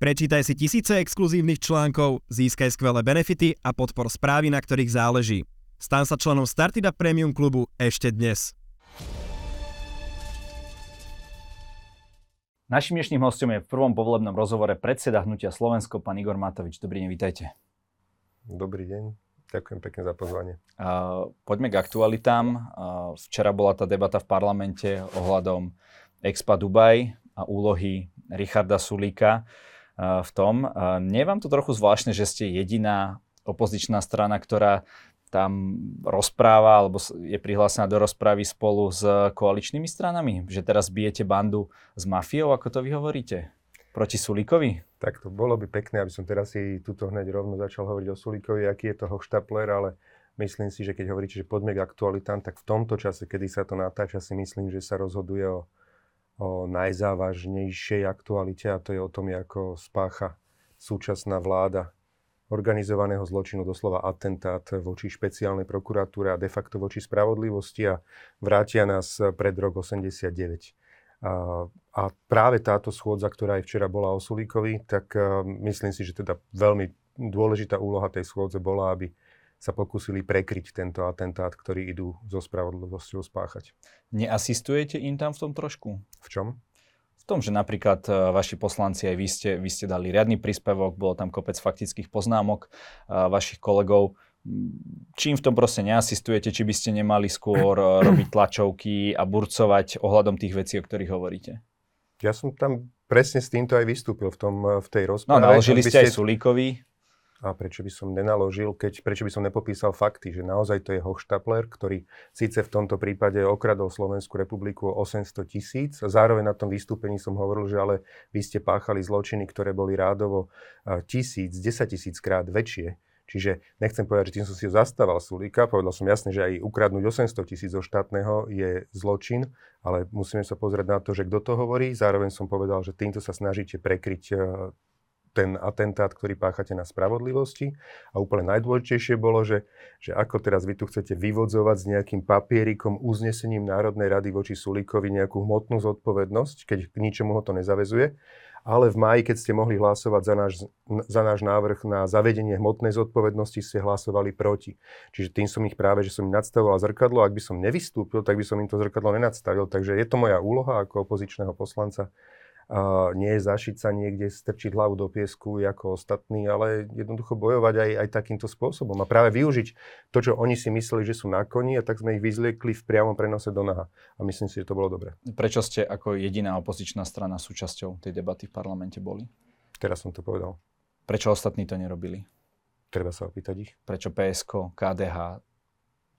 Prečítaj si tisíce exkluzívnych článkov, získaj skvelé benefity a podpor správy, na ktorých záleží. Stan sa členom Startida Premium klubu ešte dnes. Našim dnešným hostom je v prvom povolebnom rozhovore predseda hnutia Slovensko, pán Igor Matovič. Dobrý deň, vítajte. Dobrý deň, ďakujem pekne za pozvanie. Uh, poďme k aktualitám. Uh, včera bola tá debata v parlamente ohľadom Expa Dubaj a úlohy Richarda Sulíka v tom. Nie je vám to trochu zvláštne, že ste jediná opozičná strana, ktorá tam rozpráva alebo je prihlásená do rozprávy spolu s koaličnými stranami? Že teraz bijete bandu s mafiou, ako to vy hovoríte? Proti Sulíkovi? Tak to bolo by pekné, aby som teraz si tuto hneď rovno začal hovoriť o Sulíkovi, aký je toho štapler, ale myslím si, že keď hovoríte, že poďme k aktualitám, tak v tomto čase, kedy sa to natáča, si myslím, že sa rozhoduje o o najzávažnejšej aktualite a to je o tom, ako spácha súčasná vláda organizovaného zločinu, doslova atentát voči špeciálnej prokuratúre a de facto voči spravodlivosti a vrátia nás pred rok 89. A, a práve táto schôdza, ktorá aj včera bola o Sulíkovi, tak uh, myslím si, že teda veľmi dôležitá úloha tej schôdze bola, aby sa pokúsili prekryť tento atentát, ktorý idú so spravodlivosťou spáchať. Neasistujete im tam v tom trošku? V čom? V tom, že napríklad e, vaši poslanci, aj vy ste, vy ste dali riadny príspevok, bolo tam kopec faktických poznámok uh, vašich kolegov. Čím v tom proste neasistujete, či by ste nemali skôr e, robiť tlačovky a burcovať ohľadom tých vecí, o ktorých hovoríte? Ja som tam presne s týmto aj vystúpil v, tom, v tej no, rozprave. No, naložili ste aj Sulíkovi a prečo by som nenaložil, keď, prečo by som nepopísal fakty, že naozaj to je Hochstapler, ktorý síce v tomto prípade okradol Slovenskú republiku o 800 tisíc. Zároveň na tom vystúpení som hovoril, že ale vy ste páchali zločiny, ktoré boli rádovo tisíc, desať tisíc krát väčšie. Čiže nechcem povedať, že tým som si ho zastával Sulíka, povedal som jasne, že aj ukradnúť 800 tisíc zo štátneho je zločin, ale musíme sa pozrieť na to, že kto to hovorí. Zároveň som povedal, že týmto sa snažíte prekryť ten atentát, ktorý páchate na spravodlivosti. A úplne najdôležitejšie bolo, že, že ako teraz vy tu chcete vyvodzovať s nejakým papierikom, uznesením Národnej rady voči Sulíkovi nejakú hmotnú zodpovednosť, keď k ničomu ho to nezavezuje. Ale v máji, keď ste mohli hlasovať za náš, za náš návrh na zavedenie hmotnej zodpovednosti, ste hlasovali proti. Čiže tým som ich práve, že som im nadstavoval zrkadlo. Ak by som nevystúpil, tak by som im to zrkadlo nenadstavil. Takže je to moja úloha ako opozičného poslanca nie zašiť sa niekde, strčiť hlavu do piesku ako ostatní, ale jednoducho bojovať aj, aj takýmto spôsobom a práve využiť to, čo oni si mysleli, že sú na koni a tak sme ich vyzliekli v priamom prenose do naha. A myslím si, že to bolo dobre. Prečo ste ako jediná opozičná strana súčasťou tej debaty v parlamente boli? Teraz som to povedal. Prečo ostatní to nerobili? Treba sa opýtať ich. Prečo PSK, KDH,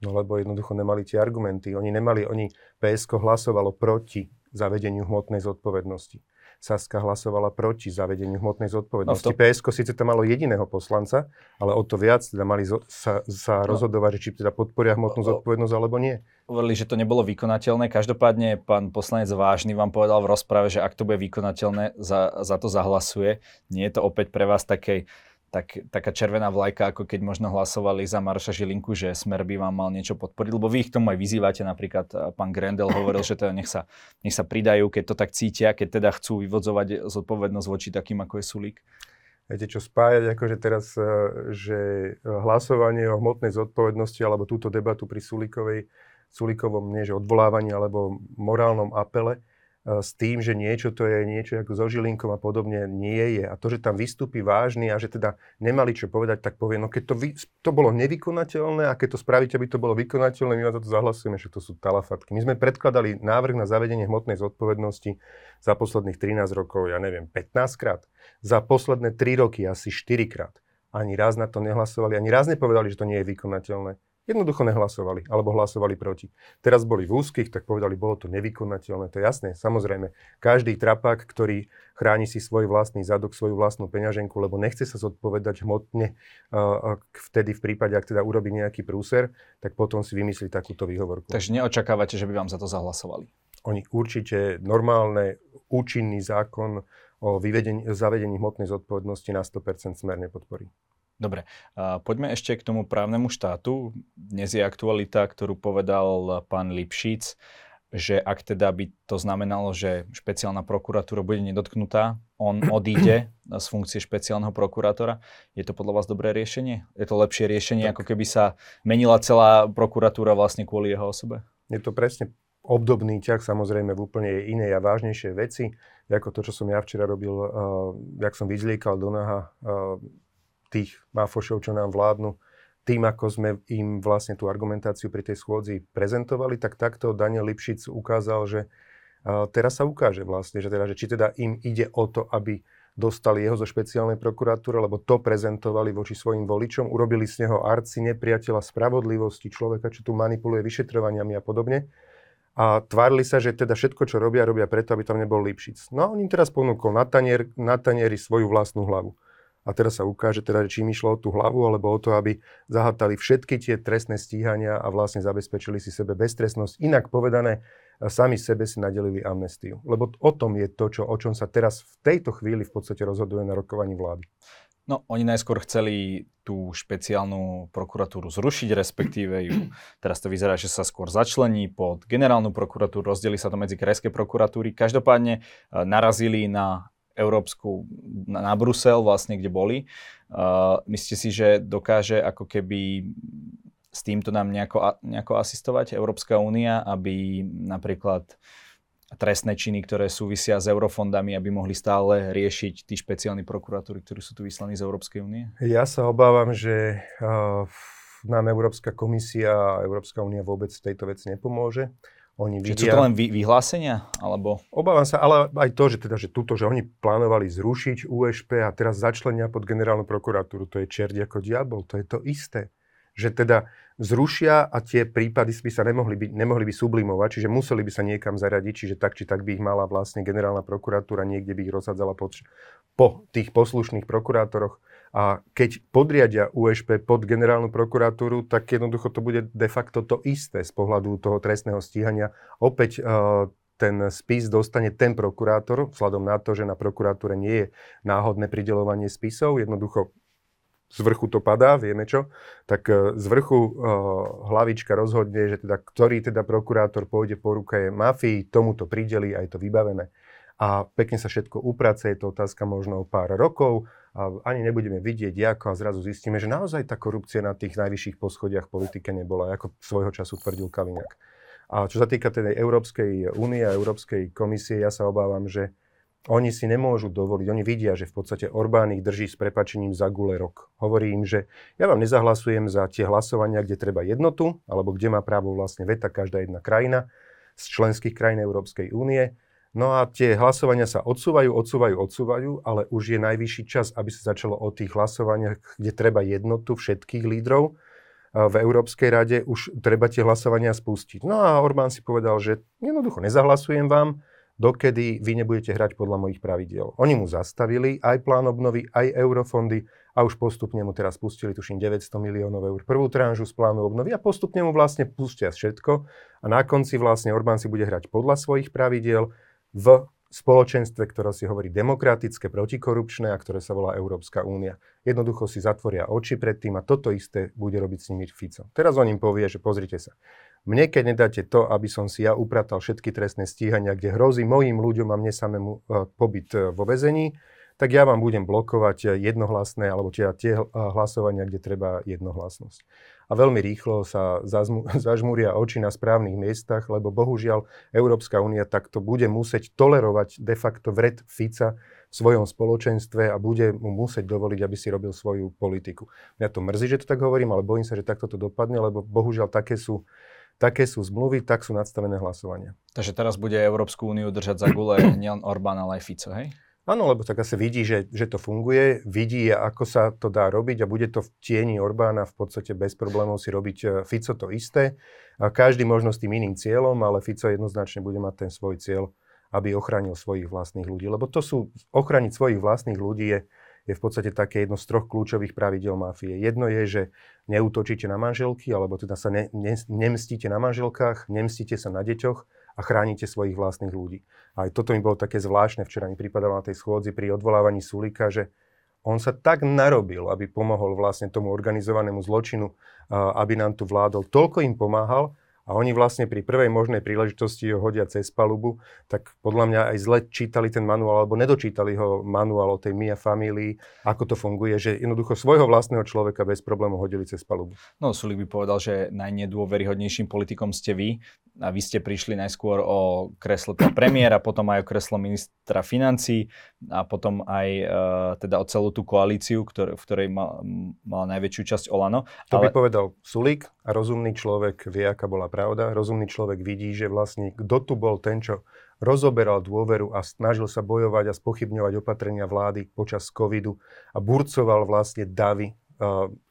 No lebo jednoducho nemali tie argumenty. Oni nemali, oni PSK hlasovalo proti zavedeniu hmotnej zodpovednosti. Saska hlasovala proti zavedeniu hmotnej zodpovednosti. No to... PSK síce tam malo jediného poslanca, ale o to viac teda mali zo, sa, sa no. rozhodovať, či teda podporia hmotnú zodpovednosť alebo nie. Hovorili, že to nebolo vykonateľné. Každopádne pán poslanec Vážny vám povedal v rozprave, že ak to bude vykonateľné, za, za to zahlasuje. Nie je to opäť pre vás takej tak, taká červená vlajka, ako keď možno hlasovali za Maroša Žilinku, že Smer by vám mal niečo podporiť, lebo vy ich tomu aj vyzývate, napríklad pán Grendel hovoril, že teda nech sa, nech sa pridajú, keď to tak cítia, keď teda chcú vyvodzovať zodpovednosť voči takým, ako je Sulík. Viete čo, spájať akože teraz, e, že hlasovanie o hmotnej zodpovednosti alebo túto debatu pri Sulíkovej, Sulíkovom nie že odvolávaní alebo morálnom apele, s tým, že niečo to je niečo ako so Žilinkom a podobne, nie je. A to, že tam vystúpi vážny a že teda nemali čo povedať, tak povie, no keď to, vy, to bolo nevykonateľné a keď to spravíte, aby to bolo vykonateľné, my za to zahlasujeme, že to sú talafatky. My sme predkladali návrh na zavedenie hmotnej zodpovednosti za posledných 13 rokov, ja neviem, 15 krát. Za posledné 3 roky asi 4 krát. Ani raz na to nehlasovali, ani raz nepovedali, že to nie je vykonateľné. Jednoducho nehlasovali, alebo hlasovali proti. Teraz boli v úzkých, tak povedali, bolo to nevykonateľné. To je jasné, samozrejme. Každý trapák, ktorý chráni si svoj vlastný zadok, svoju vlastnú peňaženku, lebo nechce sa zodpovedať hmotne, vtedy v prípade, ak teda urobí nejaký prúser, tak potom si vymyslí takúto výhovorku. Takže neočakávate, že by vám za to zahlasovali? Oni určite normálne, účinný zákon o vyvedení, zavedení hmotnej zodpovednosti na 100% smer nepodporí. Dobre, a poďme ešte k tomu právnemu štátu. Dnes je aktualita, ktorú povedal pán Lipšic. že ak teda by to znamenalo, že špeciálna prokuratúra bude nedotknutá, on odíde z funkcie špeciálneho prokurátora. Je to podľa vás dobré riešenie? Je to lepšie riešenie, tak. ako keby sa menila celá prokuratúra vlastne kvôli jeho osobe? Je to presne obdobný ťah, samozrejme v úplne inej a vážnejšej veci, ako to, čo som ja včera robil, uh, jak som vyzliekal do naha uh, tých máfošov, čo nám vládnu, tým, ako sme im vlastne tú argumentáciu pri tej schôdzi prezentovali, tak takto Daniel Lipšic ukázal, že teraz sa ukáže vlastne, že, teda, že či teda im ide o to, aby dostali jeho zo špeciálnej prokuratúry, lebo to prezentovali voči svojim voličom, urobili z neho arci nepriateľa spravodlivosti, človeka, čo tu manipuluje vyšetrovaniami a podobne. A tvárili sa, že teda všetko, čo robia, robia preto, aby tam nebol Lipšic. No a on im teraz ponúkol na, tanier, na tanieri svoju vlastnú hlavu. A teraz sa ukáže, teda, či im išlo o tú hlavu, alebo o to, aby zahatali všetky tie trestné stíhania a vlastne zabezpečili si sebe beztrestnosť. Inak povedané, sami sebe si nadelili amnestiu. Lebo o tom je to, čo, o čom sa teraz v tejto chvíli v podstate rozhoduje na rokovaní vlády. No, oni najskôr chceli tú špeciálnu prokuratúru zrušiť, respektíve ju, teraz to vyzerá, že sa skôr začlení pod generálnu prokuratúru, rozdeli sa to medzi krajské prokuratúry. Každopádne narazili na Európsku, na Brusel vlastne, kde boli. Uh, myslíte si, že dokáže ako keby s týmto nám nejako, nejako asistovať Európska únia, aby napríklad trestné činy, ktoré súvisia s eurofondami, aby mohli stále riešiť tí špeciálni prokuratúry, ktorí sú tu vyslaní z Európskej únie? Ja sa obávam, že uh, nám Európska komisia a Európska únia vôbec v tejto veci nepomôže. Oni Čiže vidia... sú to len vy, vyhlásenia? Alebo... Obávam sa, ale aj to, že, teda, že tuto, že oni plánovali zrušiť USP a teraz začlenia pod generálnu prokuratúru, to je čert ako diabol, to je to isté. Že teda zrušia a tie prípady by sa nemohli by, nemohli by sublimovať, čiže museli by sa niekam zaradiť, čiže tak či tak by ich mala vlastne generálna prokuratúra, niekde by ich rozsadzala pod, po tých poslušných prokurátoroch a keď podriadia USP pod generálnu prokuratúru, tak jednoducho to bude de facto to isté z pohľadu toho trestného stíhania. Opäť uh, ten spis dostane ten prokurátor, vzhľadom na to, že na prokuratúre nie je náhodné pridelovanie spisov, jednoducho z vrchu to padá, vieme čo, tak e, z vrchu uh, hlavička rozhodne, že teda, ktorý teda prokurátor pôjde po ruke mafii, tomu to prideli a je to vybavené. A pekne sa všetko uprace, je to otázka možno o pár rokov, ani nebudeme vidieť, ako a zrazu zistíme, že naozaj tá korupcia na tých najvyšších poschodiach politike nebola, ako svojho času tvrdil Kaliňák. A čo sa týka tej Európskej únie a Európskej komisie, ja sa obávam, že oni si nemôžu dovoliť, oni vidia, že v podstate Orbán ich drží s prepačením za gule rok. Hovorí im, že ja vám nezahlasujem za tie hlasovania, kde treba jednotu, alebo kde má právo vlastne veta každá jedna krajina z členských krajín Európskej únie. No a tie hlasovania sa odsúvajú, odsúvajú, odsúvajú, ale už je najvyšší čas, aby sa začalo o tých hlasovaniach, kde treba jednotu všetkých lídrov v Európskej rade, už treba tie hlasovania spustiť. No a Orbán si povedal, že jednoducho nezahlasujem vám, dokedy vy nebudete hrať podľa mojich pravidiel. Oni mu zastavili aj plán obnovy, aj eurofondy a už postupne mu teraz pustili, tuším, 900 miliónov eur prvú tranžu z plánu obnovy a postupne mu vlastne pustia všetko a na konci vlastne Orbán si bude hrať podľa svojich pravidiel v spoločenstve, ktoré si hovorí demokratické, protikorupčné a ktoré sa volá Európska únia. Jednoducho si zatvoria oči pred tým a toto isté bude robiť s nimi Fico. Teraz on im povie, že pozrite sa, mne keď nedáte to, aby som si ja upratal všetky trestné stíhania, kde hrozí mojim ľuďom a mne samému uh, pobyt uh, vo vezení, tak ja vám budem blokovať jednohlasné alebo tie, tie hlasovania, kde treba jednohlasnosť a veľmi rýchlo sa zažmúria oči na správnych miestach, lebo bohužiaľ Európska únia takto bude musieť tolerovať de facto vred Fica v svojom spoločenstve a bude mu musieť dovoliť, aby si robil svoju politiku. Mňa to mrzí, že to tak hovorím, ale bojím sa, že takto to dopadne, lebo bohužiaľ také sú také sú zmluvy, tak sú nadstavené hlasovania. Takže teraz bude Európsku úniu držať za gule nielen Orbán, ale aj Fico, hej? Áno, lebo tak asi vidí, že, že to funguje, vidí, ako sa to dá robiť a bude to v tieni Orbána v podstate bez problémov si robiť e, Fico to isté. A každý možno s tým iným cieľom, ale Fico jednoznačne bude mať ten svoj cieľ, aby ochránil svojich vlastných ľudí. Lebo to sú, ochraniť svojich vlastných ľudí je, je v podstate také jedno z troch kľúčových pravidel mafie. Jedno je, že neútočíte na manželky, alebo teda sa ne, ne, nemstíte na manželkách, nemstíte sa na deťoch a chránite svojich vlastných ľudí. A aj toto mi bolo také zvláštne, včera mi pripadalo na tej schôdzi pri odvolávaní Sulika, že on sa tak narobil, aby pomohol vlastne tomu organizovanému zločinu, aby nám tu vládol. Toľko im pomáhal a oni vlastne pri prvej možnej príležitosti ho hodia cez palubu, tak podľa mňa aj zle čítali ten manuál, alebo nedočítali ho manuál o tej Mia Family, ako to funguje, že jednoducho svojho vlastného človeka bez problémov hodili cez palubu. No, Sulik by povedal, že najnedôveryhodnejším politikom ste vy a vy ste prišli najskôr o kreslo premiéra, potom aj o kreslo ministra financí a potom aj uh, teda o celú tú koalíciu, ktor- v ktorej mal, mala najväčšiu časť Olano. To ale... by povedal Sulík a rozumný človek vie, aká bola pravda. Rozumný človek vidí, že vlastne kto tu bol ten, čo rozoberal dôveru a snažil sa bojovať a spochybňovať opatrenia vlády počas covidu a burcoval vlastne davy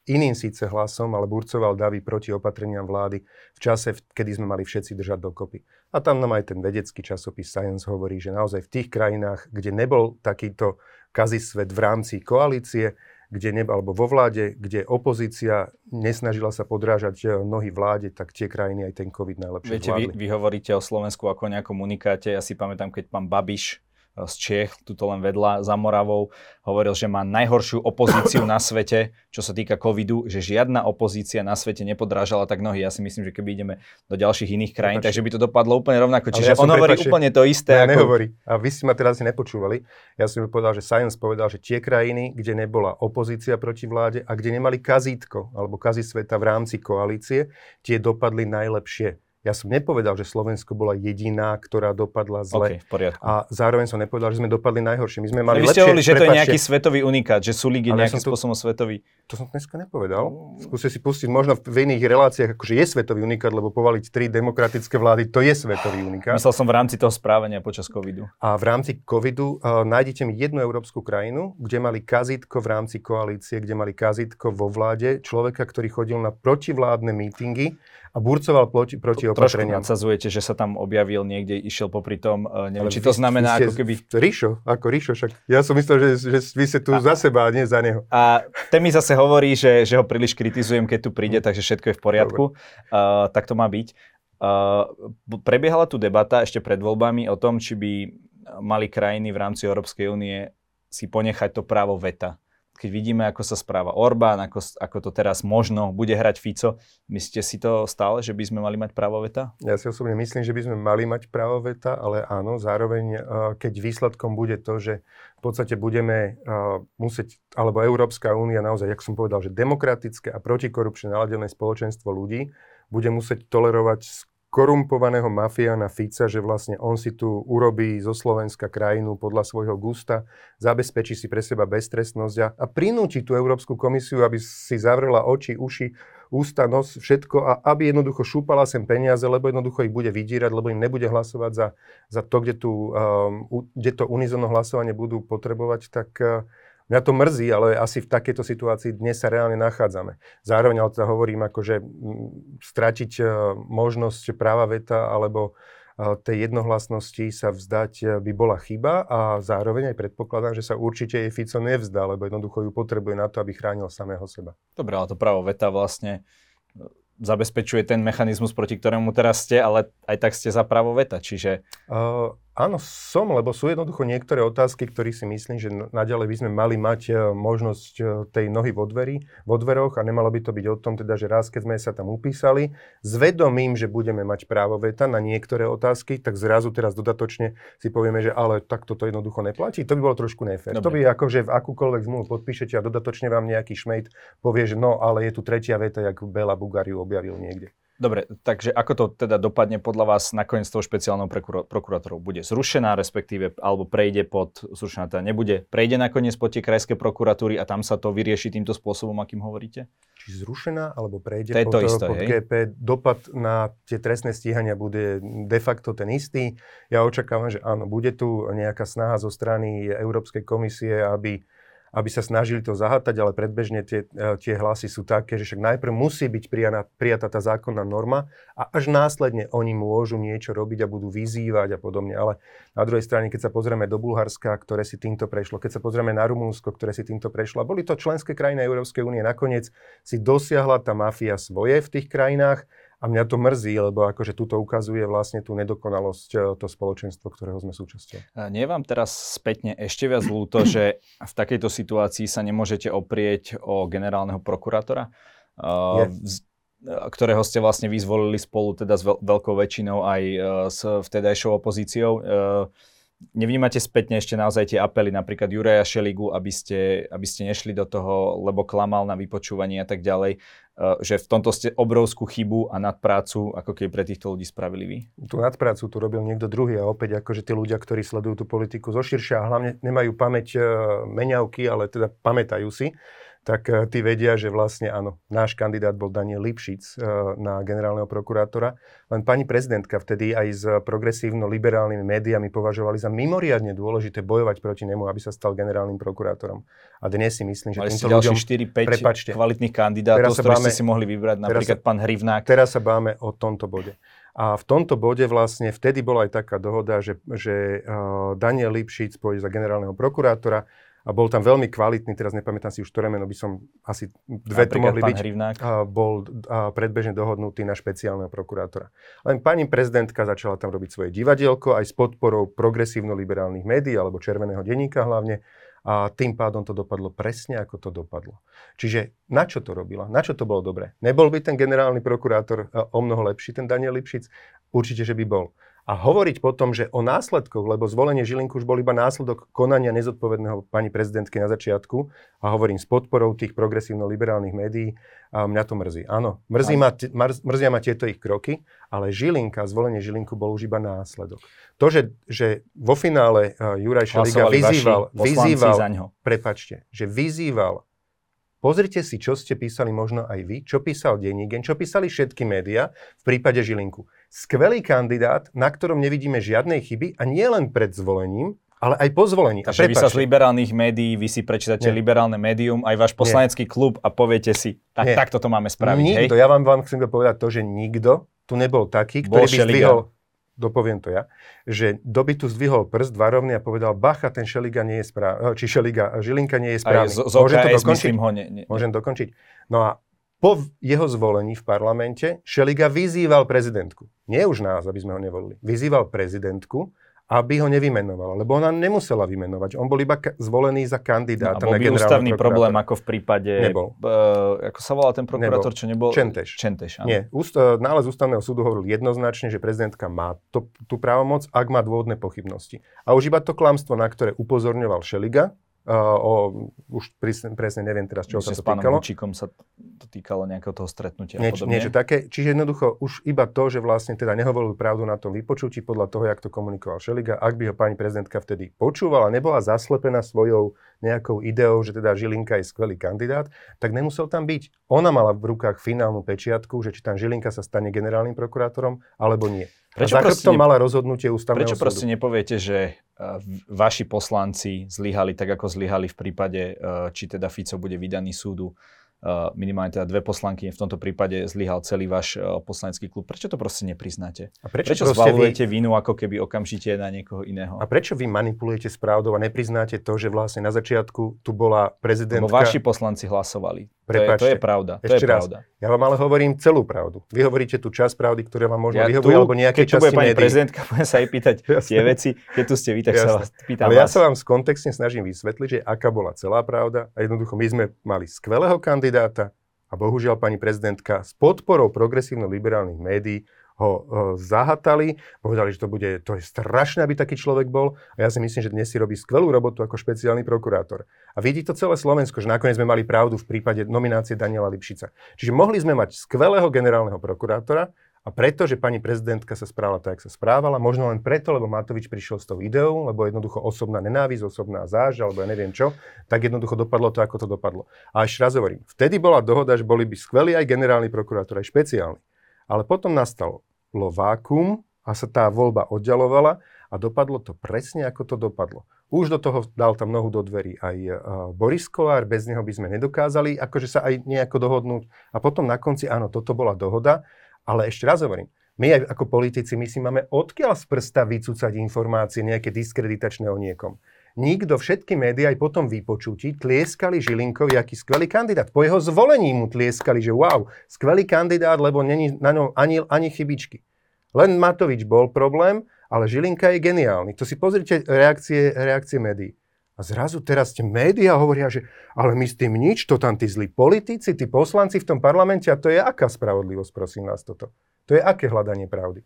iným síce hlasom, ale burcoval davy proti opatreniam vlády v čase, kedy sme mali všetci držať dokopy. A tam nám aj ten vedecký časopis Science hovorí, že naozaj v tých krajinách, kde nebol takýto kazisvet v rámci koalície, kde nebol, alebo vo vláde, kde opozícia nesnažila sa podrážať e, nohy vláde, tak tie krajiny aj ten COVID najlepšie Viete, vy, vy hovoríte o Slovensku ako o nejakom unikáte. Ja si pamätám, keď pán Babiš z Čiech, tuto len vedľa za Moravou, hovoril, že má najhoršiu opozíciu na svete, čo sa týka covidu, že žiadna opozícia na svete nepodrážala tak nohy. Ja si myslím, že keby ideme do ďalších iných krajín, prepači. takže by to dopadlo úplne rovnako. Čiže ja on hovorí úplne to isté. Ja ako... nehovorí. A vy ste ma teraz nepočúvali. Ja som povedal, že Science povedal, že tie krajiny, kde nebola opozícia proti vláde a kde nemali kazítko alebo kazi sveta v rámci koalície, tie dopadli najlepšie. Ja som nepovedal, že Slovensko bola jediná, ktorá dopadla zle. Okay, v poriadku. A zároveň som nepovedal, že sme dopadli najhoršie. My sme mali Vy ste hovorili, že to je nejaký svetový unikát, že Sulik je nejakým ja spôsobom svetový. To som dneska nepovedal. Skúste si pustiť možno v iných reláciách, akože je svetový unikát, lebo povaliť tri demokratické vlády, to je svetový unikát. Myslel som v rámci toho správania počas covidu. A v rámci covidu uh, nájdete mi jednu európsku krajinu, kde mali kazítko v rámci koalície, kde mali kazítko vo vláde človeka, ktorý chodil na protivládne mítingy a burcoval proti, proti opatreniam. Trošku nadsazujete, že sa tam objavil niekde, išiel popri tom, uh, neviem, Ale či to znamená ako keby... Ríšo, ako Ríšo, však ja som myslel, že, že vy ste tu a, za seba, a nie za neho. A ten mi zase hovorí, že, že ho príliš kritizujem, keď tu príde, hm. takže všetko je v poriadku. Uh, tak to má byť. Uh, prebiehala tu debata ešte pred voľbami o tom, či by mali krajiny v rámci Európskej únie si ponechať to právo veta keď vidíme, ako sa správa Orbán, ako, ako to teraz možno bude hrať Fico, myslíte si to stále, že by sme mali mať právo veta? Ja si osobne myslím, že by sme mali mať právo veta, ale áno, zároveň, eh, keď výsledkom bude to, že v podstate budeme eh, musieť, alebo Európska únia naozaj, jak som povedal, že demokratické a protikorupčné naladené spoločenstvo ľudí bude musieť tolerovať korumpovaného mafiána Fica, že vlastne on si tu urobí zo Slovenska krajinu podľa svojho gusta, zabezpečí si pre seba beztrestnosť a, a prinúti tú Európsku komisiu, aby si zavrela oči, uši, ústa, nos, všetko a aby jednoducho šúpala sem peniaze, lebo jednoducho ich bude vydírať, lebo im nebude hlasovať za, za to, kde, tu, um, kde to unizono hlasovanie budú potrebovať, tak uh, Mňa to mrzí, ale asi v takejto situácii dnes sa reálne nachádzame. Zároveň ale teda hovorím, akože stratiť e, možnosť práva veta alebo e, tej jednohlasnosti sa vzdať e, by bola chyba a zároveň aj predpokladám, že sa určite jej Fico nevzdá, lebo jednoducho ju potrebuje na to, aby chránil samého seba. Dobre, ale to právo veta vlastne zabezpečuje ten mechanizmus, proti ktorému teraz ste, ale aj tak ste za právo veta, čiže... Uh, áno, som, lebo sú jednoducho niektoré otázky, ktoré si myslím, že naďalej by sme mali mať uh, možnosť uh, tej nohy vo, dveri, vo dveroch a nemalo by to byť o tom, teda, že raz, keď sme sa tam upísali, s vedomím, že budeme mať právo veta na niektoré otázky, tak zrazu teraz dodatočne si povieme, že ale tak toto jednoducho neplatí. To by bolo trošku nefér. To by ako, že v akúkoľvek zmluvu podpíšete a dodatočne vám nejaký šmejt povie, že no, ale je tu tretia veta, jak Bela Bugariu objavil niekde. Dobre, takže ako to teda dopadne podľa vás nakoniec toho špeciálnou prokurátorou? Bude zrušená, respektíve, alebo prejde pod, zrušená teda nebude, prejde nakoniec pod tie krajské prokuratúry a tam sa to vyrieši týmto spôsobom, akým hovoríte? Či zrušená, alebo prejde to pod, isté, pod GP, dopad na tie trestné stíhania bude de facto ten istý. Ja očakávam, že áno, bude tu nejaká snaha zo strany Európskej komisie, aby aby sa snažili to zahatať, ale predbežne tie, e, tie hlasy sú také, že však najprv musí byť prijatá, prijatá tá zákonná norma a až následne oni môžu niečo robiť a budú vyzývať a podobne. Ale na druhej strane, keď sa pozrieme do Bulharska, ktoré si týmto prešlo, keď sa pozrieme na Rumúnsko, ktoré si týmto prešlo, a boli to členské krajiny Európskej únie, nakoniec si dosiahla tá mafia svoje v tých krajinách a mňa to mrzí, lebo akože tuto ukazuje vlastne tú nedokonalosť e, to spoločenstvo, ktorého sme súčasťou. Nie vám teraz spätne ešte viac ľúto, že v takejto situácii sa nemôžete oprieť o generálneho prokurátora? Je. ktorého ste vlastne vyzvolili spolu teda s veľkou väčšinou aj s vtedajšou opozíciou. Nevnímate spätne ešte naozaj tie apely napríklad Juraja Šeligu, aby ste, aby ste nešli do toho, lebo klamal na vypočúvanie a tak ďalej, eh, že v tomto ste obrovskú chybu a nadprácu, ako keby pre týchto ľudí spravili vy? Tú nadprácu tu robil niekto druhý a opäť akože tí ľudia, ktorí sledujú tú politiku zoširšia a hlavne nemajú pamäť meňavky, ale teda pamätajú si, tak eh, tí vedia, že vlastne áno, náš kandidát bol Daniel Lipšic eh, na generálneho prokurátora. Len pani prezidentka vtedy aj s progresívno-liberálnymi médiami považovali za mimoriadne dôležité bojovať proti nemu, aby sa stal generálnym prokurátorom. A dnes si myslím, že Mali týmto ľuďom... 4-5 prepačte, kvalitných kandidátov, z ktorých ste si mohli vybrať, napríklad sa, pán Hrivnák. Teraz sa báme o tomto bode. A v tomto bode vlastne vtedy bola aj taká dohoda, že, že uh, Daniel Lipšic pôjde za generálneho prokurátora a bol tam veľmi kvalitný, teraz nepamätám si už ktoré meno, by som asi dve tu mohli byť. Hrivnák. A bol a predbežne dohodnutý na špeciálneho prokurátora. Len pani prezidentka začala tam robiť svoje divadielko aj s podporou progresívno-liberálnych médií alebo červeného denníka hlavne a tým pádom to dopadlo presne, ako to dopadlo. Čiže na čo to robila? Na čo to bolo dobré? Nebol by ten generálny prokurátor o mnoho lepší, ten Daniel Lipšic? Určite, že by bol. A hovoriť potom, že o následkoch, lebo zvolenie Žilinku už bol iba následok konania nezodpovedného pani prezidentky na začiatku, a hovorím s podporou tých progresívno-liberálnych médií, a mňa to mrzí. Áno, mrzí ma, mrzia ma tieto ich kroky, ale Žilinka, zvolenie Žilinku bol už iba následok. To, že, že vo finále uh, Juraj Šeliga vyzýval, vyzýval prepačte, že vyzýval Pozrite si, čo ste písali možno aj vy, čo písal Denník, čo písali všetky médiá v prípade Žilinku. Skvelý kandidát, na ktorom nevidíme žiadnej chyby a nie len pred zvolením, ale aj po zvolení. Takže vy sa z liberálnych médií, vy si prečítate Nie. liberálne médium, aj váš poslanecký Nie. klub a poviete si, tak Nie. takto to máme spraviť. Nikto, hej? ja vám, vám chcem povedať to, že nikto tu nebol taký, ktorý Bol by zdvihol, dopoviem to ja, že doby tu zdvihol prst varovný a povedal, bacha, ten Šeliga nie je správny, či Šeliga, Žilinka nie je správny. Aj z, z Môžem to dokončiť? Ho ne, ne, Môžem dokončiť. No a po jeho zvolení v parlamente Šeliga vyzýval prezidentku. Nie už nás, aby sme ho nevolili. Vyzýval prezidentku, aby ho nevymenovala, lebo ona nemusela vymenovať. On bol iba ka- zvolený za kandidáta no, na ústavný problém, ako v prípade... Nebol. Uh, ako sa volá ten prokurátor, čo nebol? Čenteš. Čenteš, áno. Nie. Úst, uh, nález ústavného súdu hovoril jednoznačne, že prezidentka má to, tú právomoc, ak má dôvodné pochybnosti. A už iba to klamstvo, na ktoré upozorňoval Šeliga, Uh, o, už presne, presne neviem teraz, čo sa to týkalo. S pánom sa to týkalo nejakého toho stretnutia Nieč, Niečo také. Čiže jednoducho už iba to, že vlastne teda nehovoril pravdu na tom vypočutí podľa toho, jak to komunikoval Šeliga. Ak by ho pani prezidentka vtedy počúvala, nebola zaslepená svojou nejakou ideou, že teda Žilinka je skvelý kandidát, tak nemusel tam byť. Ona mala v rukách finálnu pečiatku, že či tam Žilinka sa stane generálnym prokurátorom, alebo nie. Prečo za mala rozhodnutie ústavného Prečo súdu. proste nepoviete, že uh, vaši poslanci zlyhali tak, ako zlyhali v prípade, uh, či teda Fico bude vydaný súdu Uh, minimálne teda dve poslanky, v tomto prípade zlyhal celý váš poslanecký klub. Prečo to proste nepriznáte? A prečo, prečo zvalujete vy... vinu ako keby okamžite na niekoho iného? A prečo vy manipulujete s pravdou a nepriznáte to, že vlastne na začiatku tu bola prezidentka... Lebo vaši poslanci hlasovali. Prepačte, to, je, to je pravda. To je raz. pravda. Ja vám ale hovorím celú pravdu. Vy hovoríte tú časť pravdy, ktorá vám možno ja vyhovuje, alebo nejaké časti tu bude pani prezidentka, budem sa aj pýtať tie veci. Keď tu ste vy, tak Jasne. sa vás pýtam Ale vás. ja sa vám kontextne snažím vysvetliť, že aká bola celá pravda. A jednoducho my sme mali skvelého kandidáta a bohužiaľ pani prezidentka s podporou progresívno-liberálnych médií ho zahatali, povedali, že to bude, to je strašné, aby taký človek bol a ja si myslím, že dnes si robí skvelú robotu ako špeciálny prokurátor. A vidí to celé Slovensko, že nakoniec sme mali pravdu v prípade nominácie Daniela Lipšica. Čiže mohli sme mať skvelého generálneho prokurátora, a preto, že pani prezidentka sa správala tak, ako sa správala, možno len preto, lebo Matovič prišiel s tou ideou, lebo jednoducho osobná nenávisť, osobná záž, alebo ja neviem čo, tak jednoducho dopadlo to, ako to dopadlo. A ešte raz hovorím, vtedy bola dohoda, že boli by skvelí aj generálny prokurátor, aj špeciálny. Ale potom nastalo vákum a sa tá voľba oddialovala a dopadlo to presne, ako to dopadlo. Už do toho dal tam nohu do dverí aj uh, Boris Kolár, bez neho by sme nedokázali akože sa aj nejako dohodnúť. A potom na konci, áno, toto bola dohoda, ale ešte raz hovorím, my aj ako politici, my si máme odkiaľ z prsta vycúcať informácie nejaké diskreditačné o niekom. Nikto, všetky médiá aj potom vypočutí tlieskali Žilinkovi, aký skvelý kandidát. Po jeho zvolení mu tlieskali, že wow, skvelý kandidát, lebo není na ňom ani, ani chybičky. Len Matovič bol problém, ale Žilinka je geniálny. To si pozrite reakcie, reakcie médií. A zrazu teraz tie médiá hovoria, že ale my s tým nič, to tam tí zlí politici, tí poslanci v tom parlamente a to je aká spravodlivosť, prosím vás, toto? To je aké hľadanie pravdy?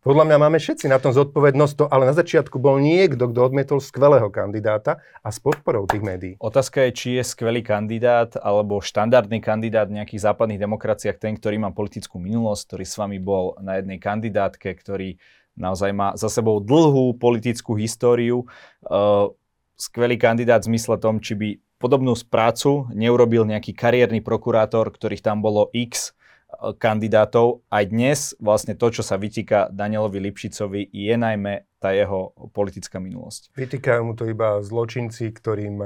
Podľa mňa máme všetci na tom zodpovednosť, to, ale na začiatku bol niekto, kto odmietol skvelého kandidáta a s podporou tých médií. Otázka je, či je skvelý kandidát alebo štandardný kandidát v nejakých západných demokraciách ten, ktorý má politickú minulosť, ktorý s vami bol na jednej kandidátke, ktorý naozaj má za sebou dlhú politickú históriu. Uh, skvelý kandidát v zmysle tom, či by podobnú prácu neurobil nejaký kariérny prokurátor, ktorých tam bolo X, kandidátov. Aj dnes vlastne to, čo sa vytýka Danielovi Lipšicovi, je najmä tá jeho politická minulosť. Vytýkajú mu to iba zločinci, ktorým...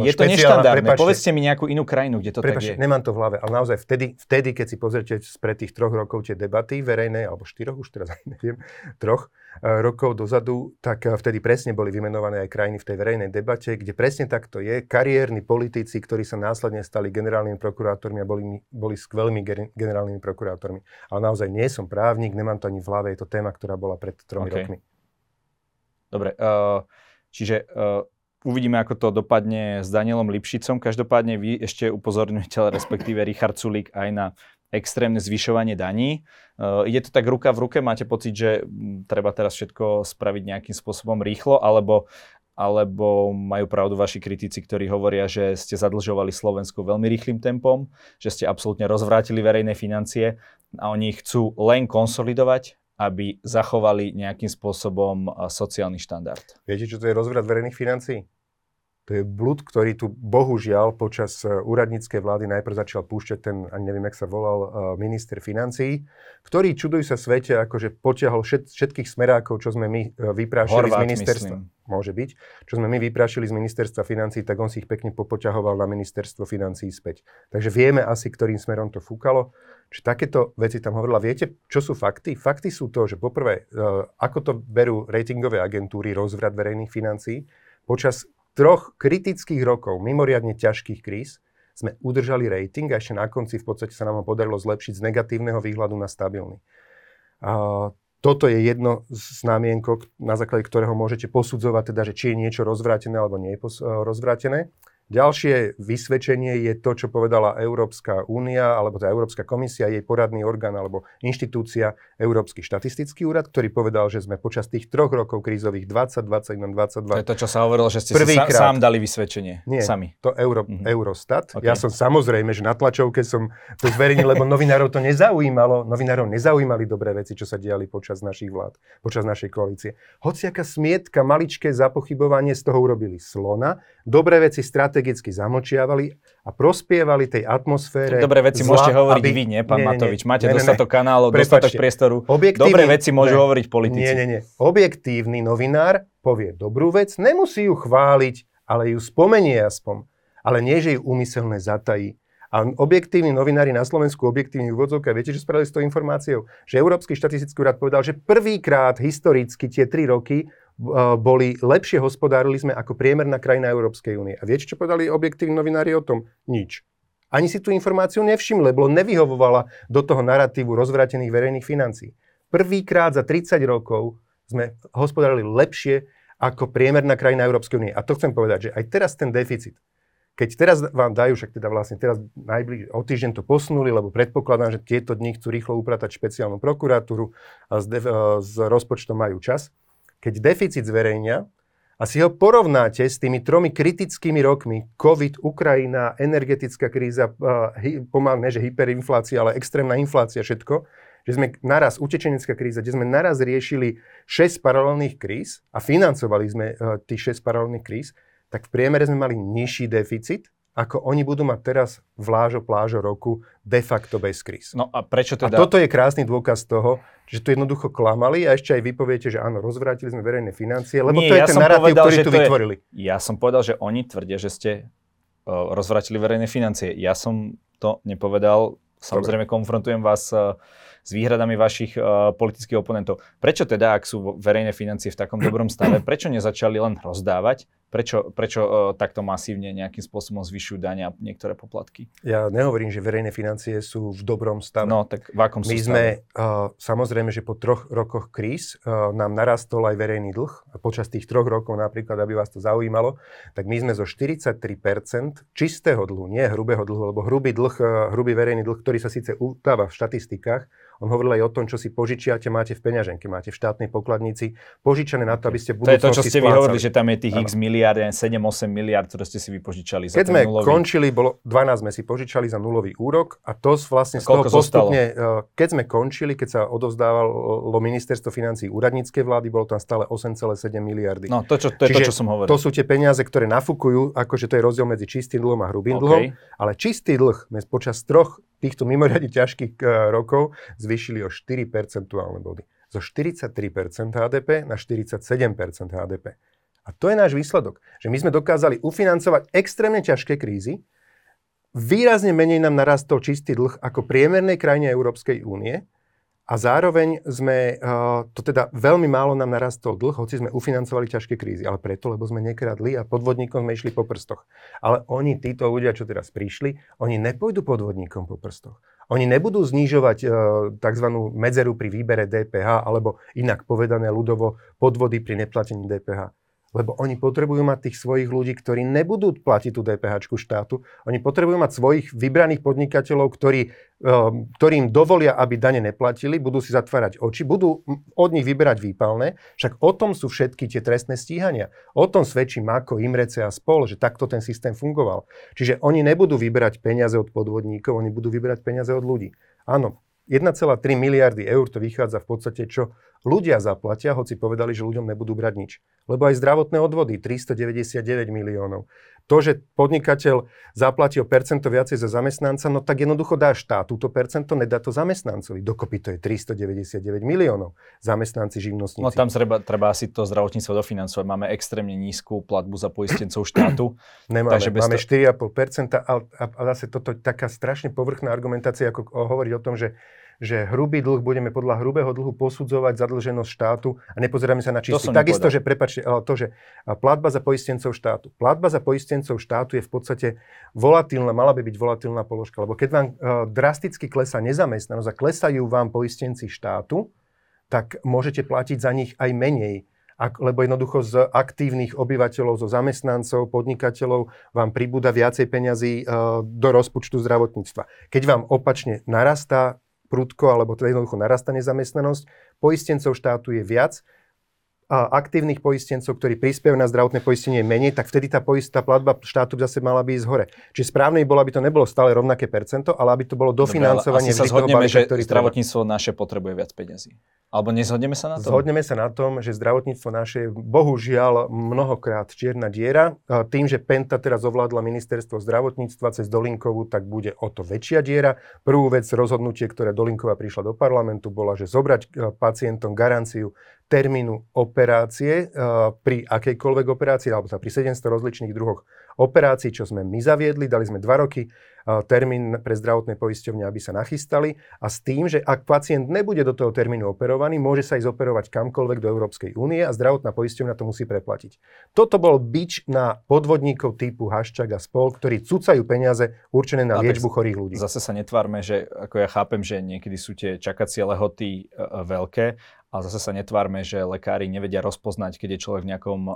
je to neštandardné. Prepačte, Povedzte mi nejakú inú krajinu, kde to prepačte, tak je. nemám to v hlave, ale naozaj vtedy, vtedy, keď si pozrite spred tých troch rokov tie debaty verejné, alebo štyroch, už teraz neviem, troch, E, rokov dozadu, tak e, vtedy presne boli vymenované aj krajiny v tej verejnej debate, kde presne takto je. Kariérni politici, ktorí sa následne stali generálnymi prokurátormi a boli, boli skvelými generálnymi prokurátormi. Ale naozaj nie som právnik, nemám to ani v hlave, je to téma, ktorá bola pred tromi okay. rokmi. Dobre, uh, čiže uh, uvidíme, ako to dopadne s Danielom Lipšicom. Každopádne vy ešte upozorňujete, respektíve Richard Sulík aj na extrémne zvyšovanie daní. Uh, ide to tak ruka v ruke? Máte pocit, že treba teraz všetko spraviť nejakým spôsobom rýchlo, alebo, alebo majú pravdu vaši kritici, ktorí hovoria, že ste zadlžovali Slovensku veľmi rýchlým tempom, že ste absolútne rozvrátili verejné financie a oni chcú len konsolidovať, aby zachovali nejakým spôsobom sociálny štandard. Viete, čo to je rozvrat verejných financií? To je blud, ktorý tu bohužiaľ počas e, úradníckej vlády najprv začal púšťať ten, ani neviem, jak sa volal, e, minister financií, ktorý, čuduj sa svete, akože potiahol všet, všetkých smerákov, čo sme my e, vyprášili Horvát, z ministerstva. Myslím. Môže byť. Čo sme my vyprášili z ministerstva financií, tak on si ich pekne popoťahoval na ministerstvo financií späť. Takže vieme asi, ktorým smerom to fúkalo. Čiže takéto veci tam hovorila. Viete, čo sú fakty? Fakty sú to, že poprvé, ako to berú ratingové agentúry, rozvrat verejných financií, počas troch kritických rokov, mimoriadne ťažkých kríz, sme udržali rating a ešte na konci v podstate sa nám ho podarilo zlepšiť z negatívneho výhľadu na stabilný. A toto je jedno z námienko, na základe ktorého môžete posudzovať, teda, že či je niečo rozvrátené alebo nie je rozvrátené. Ďalšie vysvedčenie je to, čo povedala Európska únia, alebo tá Európska komisia, jej poradný orgán alebo inštitúcia, Európsky štatistický úrad, ktorý povedal, že sme počas tých troch rokov krízových 20, 21, 22... To je to, čo sa hovorilo, že ste si sa, sám dali vysvedčenie. Nie, sami. to Euro, mm-hmm. Eurostat. Okay. Ja som samozrejme, že na tlačovke som to zverejnil, lebo novinárov to nezaujímalo. Novinárov nezaujímali dobré veci, čo sa diali počas našich vlád, počas našej koalície. Hociaká smietka, maličké zapochybovanie z toho urobili slona. Dobré veci, strat strategicky zamlčiavali a prospievali tej atmosfére. Dobré veci zla, môžete hovoriť aby... vy, nie, pán nie, Matovič. Máte nie, dostatok nie, kanálov, Prepačte, dostatok priestoru. Dobré veci môžu ne, hovoriť politici. Nie, nie, nie. Objektívny novinár povie dobrú vec, nemusí ju chváliť, ale ju spomenie aspoň. Ale nie, že ju úmyselne zatají. A objektívni novinári na Slovensku, objektívni úvodzovka, viete, že spravili s tou informáciou? Že Európsky štatistický úrad povedal, že prvýkrát historicky tie tri roky boli lepšie hospodárili sme ako priemerná krajina Európskej únie. A viete, čo povedali objektívni novinári o tom? Nič. Ani si tú informáciu nevšimli, lebo nevyhovovala do toho narratívu rozvratených verejných financií. Prvýkrát za 30 rokov sme hospodárili lepšie ako priemerná krajina Európskej únie. A to chcem povedať, že aj teraz ten deficit, keď teraz vám dajú, však teda vlastne teraz najbliž, o týždeň to posunuli, lebo predpokladám, že tieto dni chcú rýchlo upratať špeciálnu prokuratúru a s, de- s rozpočtom majú čas keď deficit zverejňa a si ho porovnáte s tými tromi kritickými rokmi, COVID, Ukrajina, energetická kríza, pomaly, ne, že hyperinflácia, ale extrémna inflácia, všetko, že sme naraz, utečenecká kríza, kde sme naraz riešili 6 paralelných kríz a financovali sme uh, tých 6 paralelných kríz, tak v priemere sme mali nižší deficit ako oni budú mať teraz vlážo plážo roku de facto bez kríz. No a prečo teda... A toto je krásny dôkaz toho, že to jednoducho klamali a ešte aj vy poviete, že áno, rozvrátili sme verejné financie, lebo Nie, to je ja ten narratív, ktorý tu vytvorili. Je, ja som povedal, že oni tvrdia, že ste uh, rozvrátili verejné financie. Ja som to nepovedal. Samozrejme, Dobre. konfrontujem vás uh, s výhradami vašich uh, politických oponentov. Prečo teda, ak sú verejné financie v takom dobrom stave, prečo nezačali len rozdávať Prečo, prečo uh, takto masívne nejakým spôsobom zvyšujú dania a niektoré poplatky? Ja nehovorím, že verejné financie sú v dobrom stave. No, tak v akom My sú sme, uh, samozrejme, že po troch rokoch kríz uh, nám narastol aj verejný dlh. A počas tých troch rokov napríklad, aby vás to zaujímalo, tak my sme zo 43% čistého dlhu, nie hrubého dlhu, lebo hrubý dlh, uh, hrubý verejný dlh, ktorý sa síce utáva v štatistikách, on hovoril aj o tom, čo si požičiate, máte v peňaženke, máte v štátnej pokladnici, požičané na to, aby ste v To je to, čo ste vy hovorili, splácali. že tam je tých Áno. x miliard, 7-8 miliard, ktoré ste si vypožičali za Keď sme nulový. končili, bolo 12 sme si požičali za nulový úrok a to vlastne z toho Koľko zostalo? postupne, eh, keď sme končili, keď sa odovzdávalo ministerstvo financí úradníckej vlády, bolo tam stále 8,7 miliardy. No, to, čo, to je to, Čiže čo som hovoril. To sú tie peniaze, ktoré nafúkujú, akože to je rozdiel medzi čistým dlhom a hrubým OK. dlhom, ale čistý dlh počas troch týchto mimoriadne ťažkých eh, rokov zvýšili o 4 percentuálne body. Zo 43% HDP na 47% HDP. A to je náš výsledok, že my sme dokázali ufinancovať extrémne ťažké krízy, výrazne menej nám narastol čistý dlh ako priemernej krajine Európskej únie a zároveň sme, uh, to teda veľmi málo nám narastol dlh, hoci sme ufinancovali ťažké krízy, ale preto, lebo sme nekradli a podvodníkom sme išli po prstoch. Ale oni, títo ľudia, čo teraz prišli, oni nepôjdu podvodníkom po prstoch. Oni nebudú znižovať uh, tzv. medzeru pri výbere DPH, alebo inak povedané ľudovo podvody pri neplatení DPH. Lebo oni potrebujú mať tých svojich ľudí, ktorí nebudú platiť tú DPH štátu. Oni potrebujú mať svojich vybraných podnikateľov, ktorí, um, ktorým dovolia, aby dane neplatili, budú si zatvárať oči, budú od nich vyberať výpalné. Však o tom sú všetky tie trestné stíhania. O tom svedčí Mako, Imrece a spol, že takto ten systém fungoval. Čiže oni nebudú vyberať peniaze od podvodníkov, oni budú vyberať peniaze od ľudí. Áno, 1,3 miliardy eur to vychádza v podstate, čo ľudia zaplatia, hoci povedali, že ľuďom nebudú brať nič. Lebo aj zdravotné odvody, 399 miliónov. To, že podnikateľ zaplatí o percento viacej za zamestnanca, no tak jednoducho dá štát túto percento, nedá to zamestnancovi. Dokopy to je 399 miliónov. Zamestnanci, živnostníci. No tam treba, treba asi to zdravotníctvo dofinancovať. Máme extrémne nízku platbu za poistencov štátu. Nemáme, Takže máme to- 4,5%, a, a, a zase toto je taká strašne povrchná argumentácia, ako hovoriť o tom, že že hrubý dlh budeme podľa hrubého dlhu posudzovať zadlženosť štátu a nepozeráme sa na čistý. Takisto, že prepačte, ale to, že platba za poistencov štátu. Platba za poistencov štátu je v podstate volatilná, mala by byť volatilná položka, lebo keď vám uh, drasticky klesá nezamestnanosť a klesajú vám poistenci štátu, tak môžete platiť za nich aj menej. Lebo jednoducho z aktívnych obyvateľov, zo zamestnancov, podnikateľov vám pribúda viacej peňazí uh, do rozpočtu zdravotníctva. Keď vám opačne narastá prudko, alebo teda jednoducho narastá nezamestnanosť, poistencov štátu je viac, aktívnych poistencov, ktorí prispievajú na zdravotné poistenie je menej, tak vtedy tá poistá platba štátu zase mala by ísť hore. Čiže správne by bolo, aby to nebolo stále rovnaké percento, ale aby to bolo dofinancovanie Dobre, ale asi sa zhodneme, balíka, že ktorý treba. zdravotníctvo naše potrebuje viac peniazy. Alebo nezhodneme sa na tom? Zhodneme sa na tom, že zdravotníctvo naše je bohužiaľ mnohokrát čierna diera. Tým, že Penta teraz ovládla ministerstvo zdravotníctva cez Dolinkovu, tak bude o to väčšia diera. Prvú vec, rozhodnutie, ktoré Dolinková prišla do parlamentu, bola, že zobrať e, pacientom garanciu termínu operácie e, pri akejkoľvek operácii, alebo teda pri 700 rozličných druhoch operácií, čo sme my zaviedli. Dali sme dva roky e, termín pre zdravotné poisťovne, aby sa nachystali a s tým, že ak pacient nebude do toho termínu operovaný, môže sa ísť operovať kamkoľvek do Európskej únie a zdravotná poisťovňa to musí preplatiť. Toto bol bič na podvodníkov typu Haščák a spol, ktorí cucajú peniaze určené na tak liečbu chorých ľudí. Zase sa netvárme, že ako ja chápem, že niekedy sú tie čakacie lehoty e, e, veľké, ale zase sa netvárme, že lekári nevedia rozpoznať, keď je človek v nejakom uh,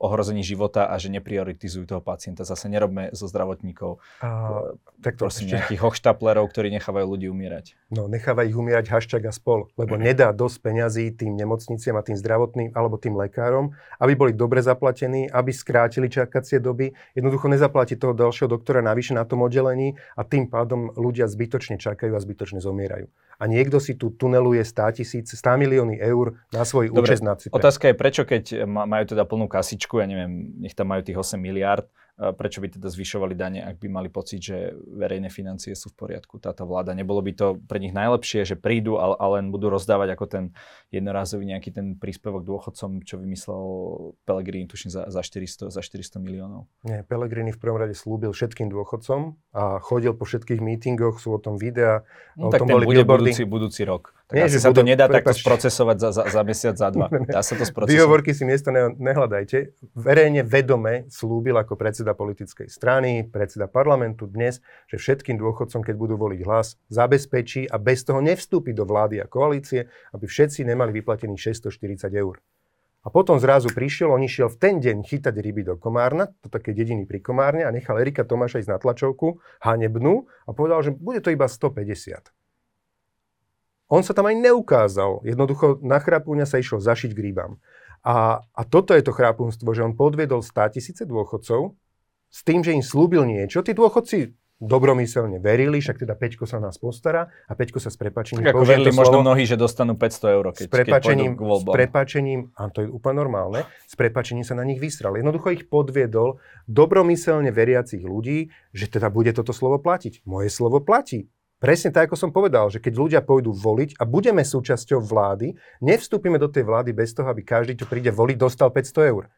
ohrození života a že neprioritizujú toho pacienta. Zase nerobme zo zdravotníkov A, tak to prosím, ešte, nejakých hochštaplerov, ktorí nechávajú ľudí umierať. no, necháva ich umierať Haščák a spol, lebo nedá dosť peňazí tým nemocniciam a tým zdravotným alebo tým lekárom, aby boli dobre zaplatení, aby skrátili čakacie doby. Jednoducho nezaplatí toho ďalšieho doktora navyše na tom oddelení a tým pádom ľudia zbytočne čakajú a zbytočne zomierajú. A niekto si tu tuneluje 100 tisíc, 100 milióny eur na svoj Dobre, účest na Cypre. Otázka je, prečo keď ma- majú teda plnú kasičku, ja neviem, nech tam majú tých 8 miliard, e, prečo by teda zvyšovali dane, ak by mali pocit, že verejné financie sú v poriadku, táto vláda. Nebolo by to pre nich najlepšie, že prídu a, a len budú rozdávať ako ten jednorázový nejaký ten príspevok dôchodcom, čo vymyslel Pellegrini, tuším, za, za, 400, za 400 miliónov. Nie, Pellegrini v prvom rade slúbil všetkým dôchodcom a chodil po všetkých mítingoch, sú o tom videá, No, o tak tom ten boli bude budúci, budúci rok. Tak Nie, asi že sa budú, to nedá prepač... takto sprocesovať za, za, za mesiac, za dva. Dá sa to sprocesovať. Výhovorky si miesto ne, nehľadajte. Verejne vedome slúbil ako predseda politickej strany, predseda parlamentu dnes, že všetkým dôchodcom, keď budú voliť hlas, zabezpečí a bez toho nevstúpi do vlády a koalície, aby všetci nemali vyplatených 640 eur. A potom zrazu prišiel, on išiel v ten deň chytať ryby do Komárna, to také dediny pri Komárne, a nechal Erika Tomáša ísť na tlačovku, hanebnú, a povedal, že bude to iba 150. On sa tam aj neukázal. Jednoducho na chrápúňa sa išiel zašiť k rybám. A, a toto je to chrápunstvo, že on podviedol 100 tisíce dôchodcov s tým, že im slúbil niečo. Tí dôchodci dobromyselne verili, však teda Peťko sa nás postará a Peťko sa s prepačením... Tak ako verili možno mnohí, že dostanú 500 eur, keď, s prepačením, keď s prepačením, a to je úplne normálne, s prepačením sa na nich vysral. Jednoducho ich podviedol dobromyselne veriacich ľudí, že teda bude toto slovo platiť. Moje slovo platí. Presne tak, ako som povedal, že keď ľudia pôjdu voliť a budeme súčasťou vlády, nevstúpime do tej vlády bez toho, aby každý, čo príde voliť, dostal 500 eur.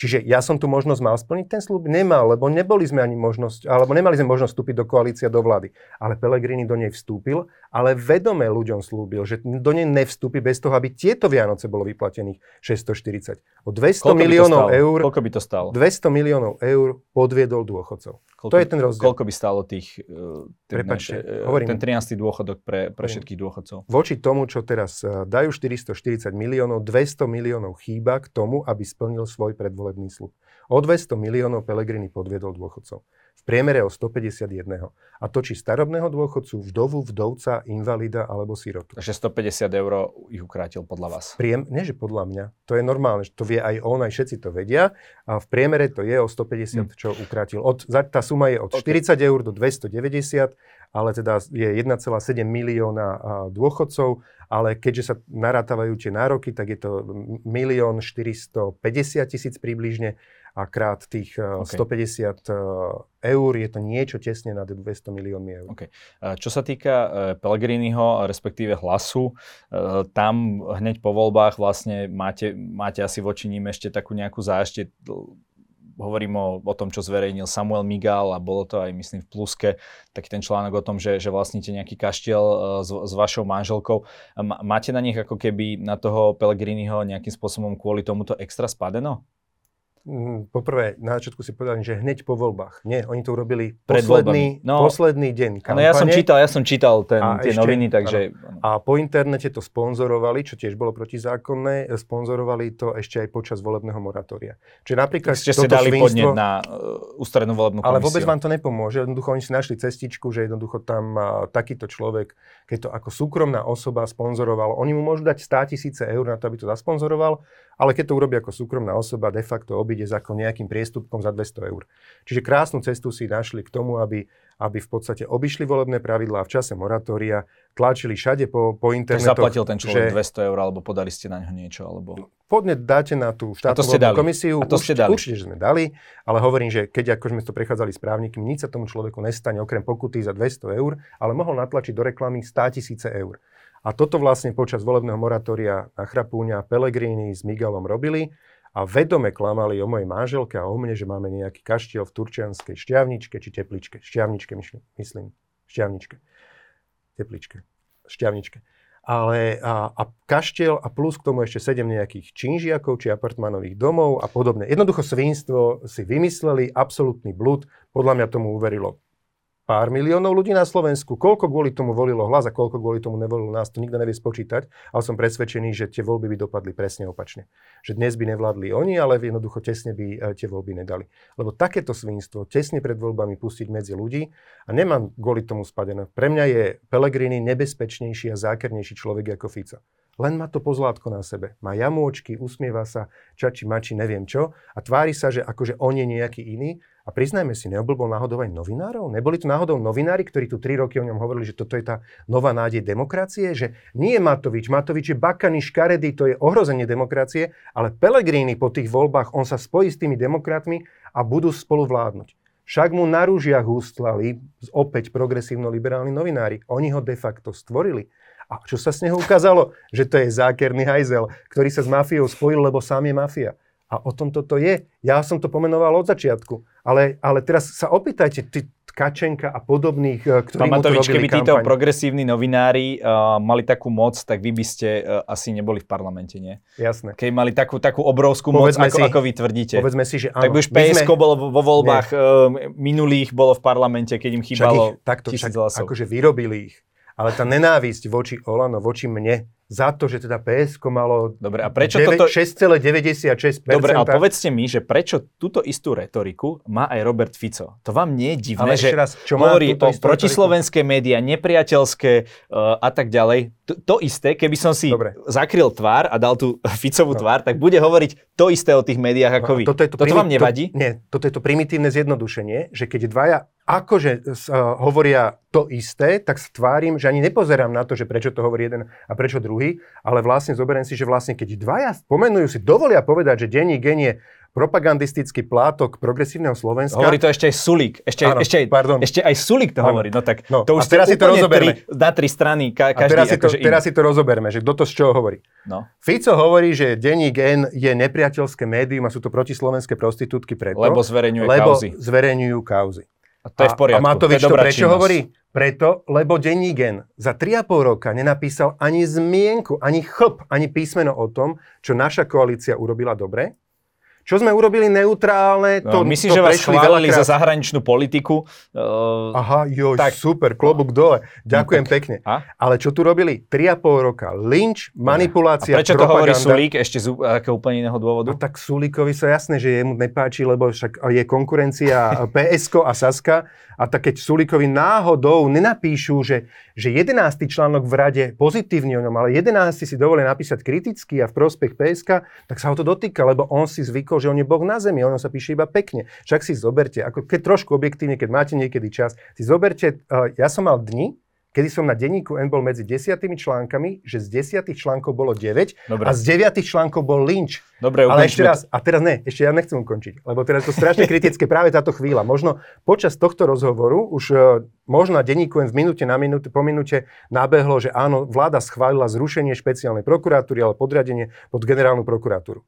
Čiže ja som tu možnosť mal splniť ten slub? Nemal, lebo neboli sme ani možnosť, alebo nemali sme možnosť vstúpiť do koalície do vlády. Ale Pelegrini do nej vstúpil, ale vedome ľuďom slúbil, že do nej nevstúpi bez toho, aby tieto Vianoce bolo vyplatených 640. O 200 Koľko miliónov eur. Koľko by to stalo? 200 miliónov eur podviedol dôchodcov. Koľko, to je ten rozdiel. Koľko by stalo tých, uh, Prepačte, uh, hovorím, ten 13. dôchodok pre, pre všetkých dôchodcov? Voči tomu, čo teraz uh, dajú 440 miliónov, 200 miliónov chýba k tomu, aby splnil svoj predvolebný slub. O 200 miliónov Pelegrini podviedol dôchodcov v priemere o 151. A točí starobného dôchodcu, vdovu, vdovca, invalida alebo sirotu. Takže 150 eur ich ukrátil podľa vás? Priem, nie, že podľa mňa. To je normálne, to vie aj on, aj všetci to vedia. A v priemere to je o 150, hmm. čo ukrátil. Od, tá suma je od okay. 40 eur do 290, ale teda je 1,7 milióna dôchodcov, ale keďže sa narátavajú tie nároky, tak je to milión 450 tisíc približne a krát tých okay. 150 eh, eur je to niečo tesne nad 200 miliónmi eur. Okay. Čo sa týka eh, Pellegriniho, respektíve hlasu, tam hneď po voľbách vlastne máte, máte asi voči ním ešte takú nejakú zášte hovorím o, o tom, čo zverejnil Samuel Migal a bolo to aj, myslím, v Pluske, taký ten článok o tom, že, že vlastníte nejaký kaštiel s, s vašou manželkou. Máte na nich ako keby na toho Pellegriniho nejakým spôsobom kvôli tomuto extra spadeno? Mm, poprvé, na začiatku si povedali, že hneď po voľbách. Nie, oni to urobili posledný, no, posledný deň kampane. No ja som čítal, ja som čítal ten, tie ešte, noviny, takže... A po internete to sponzorovali, čo tiež bolo protizákonné, sponzorovali to ešte aj počas volebného moratória. Čiže napríklad ste si dali svinstvo, podnet na uh, ústrednú volebnú komisiu. Ale vôbec vám to nepomôže. Jednoducho oni si našli cestičku, že jednoducho tam uh, takýto človek, keď to ako súkromná osoba sponzoroval, oni mu môžu dať 100 tisíce eur na to, aby to zasponzoroval, ale keď to urobí ako súkromná osoba, de facto obíde za nejakým priestupkom za 200 eur. Čiže krásnu cestu si našli k tomu, aby, aby v podstate obišli volebné pravidlá v čase moratória, tlačili všade po, po internetu. zaplatil ten človek že... 200 eur, alebo podali ste na ňo niečo? Alebo... Podnet dáte na tú štátnu komisiu. A to ste dali. Určite, že sme dali, ale hovorím, že keď ako sme to prechádzali s právnikmi, nič sa tomu človeku nestane, okrem pokuty za 200 eur, ale mohol natlačiť do reklamy 100 tisíce eur. A toto vlastne počas volebného moratória na Chrapúňa Pelegrini s Migalom robili a vedome klamali o mojej manželke a o mne, že máme nejaký kaštiel v Turčianskej šťavničke či tepličke. Šťavničke myslím. Šťavničke. Tepličke. Šťavničke. Ale a, a kaštiel a plus k tomu ešte sedem nejakých činžiakov či apartmanových domov a podobne. Jednoducho svinstvo si vymysleli, absolútny blud. Podľa mňa tomu uverilo pár miliónov ľudí na Slovensku. Koľko kvôli tomu volilo hlas a koľko kvôli tomu nevolilo nás, to nikto nevie spočítať. Ale som presvedčený, že tie voľby by dopadli presne opačne. Že dnes by nevládli oni, ale jednoducho tesne by e, tie voľby nedali. Lebo takéto svinstvo tesne pred voľbami pustiť medzi ľudí a nemám kvôli tomu spadené. Pre mňa je Pelegrini nebezpečnejší a zákernejší človek ako Fico. Len má to pozlátko na sebe. Má jamôčky, usmieva sa, čači mači, neviem čo a tvári sa, že akože on je nejaký iný a priznajme si, neoblbol náhodou aj novinárov? Neboli tu náhodou novinári, ktorí tu tri roky o ňom hovorili, že toto je tá nová nádej demokracie? Že nie je Matovič, Matovič je bakany, škaredý, to je ohrozenie demokracie, ale Pelegrini po tých voľbách, on sa spojí s tými demokratmi a budú spolu vládnuť. Však mu na rúžiach ústlali opäť progresívno-liberálni novinári. Oni ho de facto stvorili. A čo sa z neho ukázalo? Že to je zákerný hajzel, ktorý sa s mafiou spojil, lebo sám je mafia. A o tom toto je. Ja som to pomenoval od začiatku. Ale, ale teraz sa opýtajte, ty, Kačenka a podobných, e, ktorí Pán Matovič, keby títo progresívni novinári uh, mali takú moc, tak vy by ste uh, asi neboli v parlamente, nie? Jasné. Keby mali takú, takú obrovskú moc, Povedzme ako, si- ako vy tvrdíte. Povedzme si, že áno. tak by už my sme- PSK bolo vo vo voľbách uh, minulých, bolo v parlamente, keď im Však chýbalo ich, takto, tisíc však, hlasov. akože vyrobili ich. Ale tá nenávisť voči Olano, voči mne, za to, že teda PSK malo Dobre, a prečo deve- toto... 6,96%. Dobre, ale povedzte mi, že prečo túto istú retoriku má aj Robert Fico? To vám nie je divné, Ale že raz, čo hovorí o protislovenské médiá, nepriateľské uh, a tak ďalej. To, to isté, keby som si Dobre. zakryl tvár a dal tú Ficovú tvár, tak bude hovoriť to isté o tých médiách ako vy. No, Toto, je to Toto primi- vám nevadí? To, nie, toto je to primitívne zjednodušenie, že keď dvaja akože uh, hovoria to isté, tak sa tvárim, že ani nepozerám na to, že prečo to hovorí jeden a prečo druhý, ale vlastne zoberiem si, že vlastne keď dvaja pomenujú si, dovolia povedať, že denní gen je propagandistický plátok progresívneho Slovenska. Hovorí to ešte aj Sulík. Ešte, Áno, ešte, pardon. ešte aj Sulík to Áno. hovorí. No tak No, to a už teraz ste si to rozoberme. tri, na tri strany, ka, a každý teraz si, to, akože teraz si to rozoberme, že kto to z čoho hovorí. No. Fico hovorí, že denní gen je nepriateľské médium a sú to protislovenské prostitútky preto, Lebo zverejňuje lebo kauzy. zverejňujú kauzy. A to je v poriadku. A, Matovič to to prečo činnosť. hovorí? Preto, lebo denní gen za 3,5 roka nenapísal ani zmienku, ani chlp, ani písmeno o tom, čo naša koalícia urobila dobre. Čo sme urobili neutrálne, to, No, myslím, to že vás chválili za zahraničnú politiku. Uh, Aha, joj, Tak. super, klobúk dole. Ďakujem No tak- pekne. a? Ale čo tu robili? 3,5 roka. Lynč, a manipulácia, prečo to hovorí propaganda. Sulík ešte z akého úplne iného dôvodu? No tak Sulíkovi sa jasné, že jemu nepáči, lebo však je konkurencia PSK a Saska. A tak keď Sulíkovi náhodou nenapíšu, že, že 11. článok v rade pozitívne o ňom, ale 11. si dovolia napísať kriticky a v prospech PSK, tak sa ho to dotýka, lebo on si zvykol, že on je Boh na zemi, on sa píše iba pekne. Však si zoberte, ako keď trošku objektívne, keď máte niekedy čas, si zoberte, uh, ja som mal dni, kedy som na denníku N bol medzi desiatými článkami, že z desiatých článkov bolo 9 Dobre. a z deviatých článkov bol lynč. Dobre, Ale ešte raz, a teraz ne, ešte ja nechcem ukončiť, lebo teraz to strašne kritické práve táto chvíľa. Možno počas tohto rozhovoru už e, možno na denníku len v minúte na minúte, po minúte nabehlo, že áno, vláda schválila zrušenie špeciálnej prokuratúry, ale podriadenie pod generálnu prokuratúru.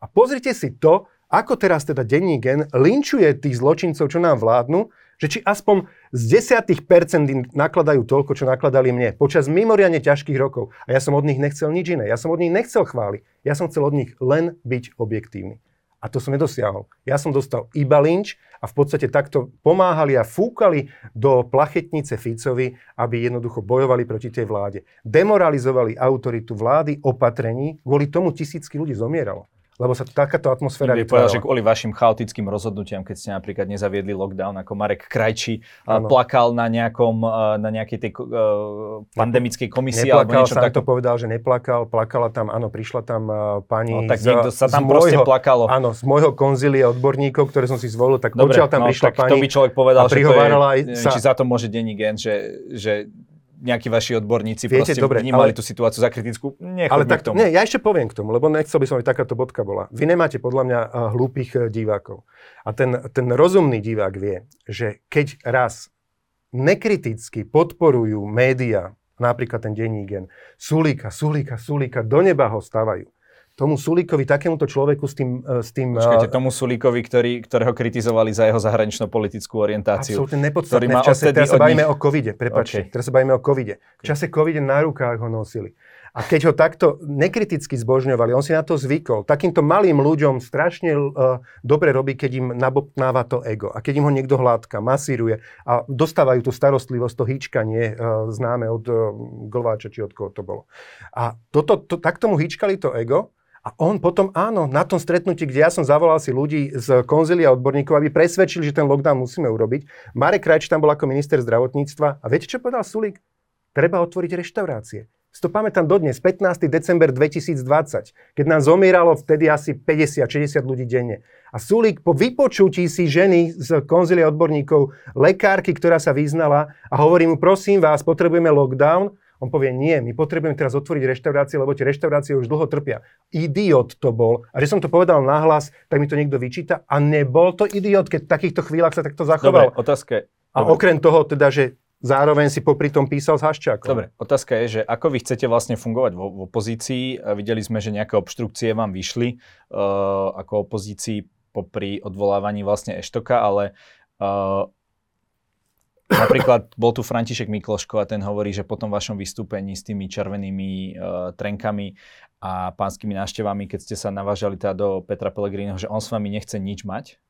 A pozrite si to, ako teraz teda denní gen linčuje tých zločincov, čo nám vládnu, že či aspoň z 10% im nakladajú toľko, čo nakladali mne počas mimoriadne ťažkých rokov. A ja som od nich nechcel nič iné. Ja som od nich nechcel chváliť. Ja som chcel od nich len byť objektívny. A to som nedosiahol. Ja som dostal iba lynč a v podstate takto pomáhali a fúkali do plachetnice Ficovi, aby jednoducho bojovali proti tej vláde. Demoralizovali autoritu vlády, opatrení, kvôli tomu tisícky ľudí zomieralo. Lebo sa takáto atmosféra By povedal, že kvôli vašim chaotickým rozhodnutiam, keď ste napríklad nezaviedli lockdown, ako Marek Krajčí Áno. plakal na, nejakom, uh, na nejakej tej uh, pandemickej komisii alebo Neplakal, niečo sám to takom. povedal, že neplakal. Plakala tam, áno, prišla tam uh, pani No, tak z, niekto sa tam proste môjho, plakalo. Áno, z môjho konzília odborníkov, ktoré som si zvolil, tak Dobre, počiaľ tam no, prišla tak pani to by človek povedal, že a to je, prihovárala aj neviem, sa- či za to môže denní gen, že, že nejakí vaši odborníci Viete, proste dobre, vnímali ale- tú situáciu za kritickú. Ale k tak, tomu. nie, ja ešte poviem k tomu, lebo nechcel by som, aby takáto bodka bola. Vy nemáte podľa mňa eh, hlúpych eh, divákov. A ten, ten rozumný divák vie, že keď raz nekriticky podporujú médiá, napríklad ten denní gen, Sulíka, Sulíka, Sulíka, do neba ho stavajú. Tomu Sulíkovi, takémuto človeku s tým... eh, S tým Počkajte, eh, tomu Sulíkovi, ktorý, ktorého kritizovali za jeho zahranično-politickú orientáciu. Absolútne ktorý nepodstatné. má V čase, teraz sa bavíme nich- o covide, prepáčte. OK. Teraz sa bavíme o covide. V čase covide na rukách ho nosili. A keď ho takto nekriticky zbožňovali, on si na to zvykol. Takýmto malým ľuďom strašne uh, dobre robí, keď im nabopnáva to ego. A keď im ho niekto hladká, masíruje a dostávajú tú starostlivosť, to hýčkanie uh, známe od uh, Glváča, či od koho to bolo. A toto, to, tak tomu hýčkali to ego, a on potom, áno, na tom stretnutí, kde ja som zavolal si ľudí z konzília odborníkov, aby presvedčili, že ten lockdown musíme urobiť. Marek Krajč tam bol ako minister zdravotníctva. A viete, čo povedal Sulík? Treba otvoriť reštaurácie. Si to pamätám dodnes, 15. december 2020, keď nám zomieralo vtedy asi 50-60 ľudí denne. A Sulík po vypočutí si ženy z konzília odborníkov, lekárky, ktorá sa vyznala a hovorí mu, prosím vás, potrebujeme lockdown, on povie, nie, my potrebujeme teraz otvoriť reštaurácie, lebo tie reštaurácie už dlho trpia. Idiot to bol. A že som to povedal nahlas, tak mi to niekto vyčíta. A nebol to idiot, keď v takýchto chvíľach sa takto Dobre, zachoval. otázka je... a dobre. okrem toho teda, že zároveň si popri tom písal s Haščákom. Dobre, otázka je, že ako vy chcete vlastne fungovať vo, v opozícii. Videli sme, že nejaké obštrukcie vám vyšli uh, ako opozícii popri odvolávaní vlastne Eštoka, ale uh, Napríklad bol tu František Mikloško a ten hovorí, že po tom vašom vystúpení s tými červenými uh, trenkami a pánskymi návštevami, keď ste sa navážali teda do Petra Pellegriniho, že on s vami nechce nič mať.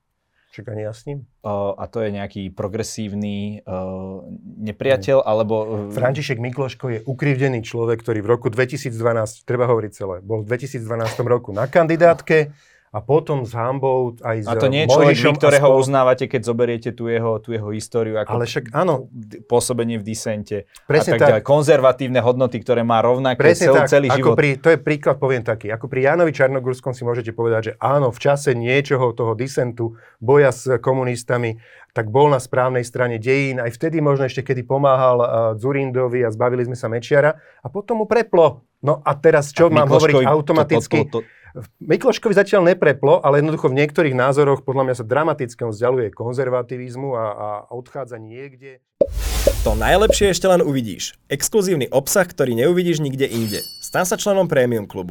Však ani ja s ním. Uh, a to je nejaký progresívny uh, nepriateľ, alebo... Uh, František Mikloško je ukrivdený človek, ktorý v roku 2012, treba hovoriť celé, bol v 2012 roku na kandidátke, a potom s hambou aj s A to nie je človek, vy, ktorého spol... uznávate, keď zoberiete tú jeho, tú jeho históriu, ako Ale však áno. pôsobenie v disente Presne a tak, tak. Konzervatívne hodnoty, ktoré má rovnaké Presne cel, tak. celý ako život. Pri, to je príklad, poviem taký. Ako pri Jánovi Čarnogurskom si môžete povedať, že áno, v čase niečoho toho disentu, boja s komunistami, tak bol na správnej strane dejín. Aj vtedy možno ešte, kedy pomáhal uh, Zurindovi a zbavili sme sa Mečiara. A potom mu preplo. No a teraz čo a mám hovoriť automaticky? To, to, to, to Mikloškovi zatiaľ nepreplo, ale jednoducho v niektorých názoroch podľa mňa sa dramaticky vzdialuje konzervativizmu a, a odchádza niekde. To najlepšie ešte len uvidíš. Exkluzívny obsah, ktorý neuvidíš nikde inde. Stan sa členom Premium klubu.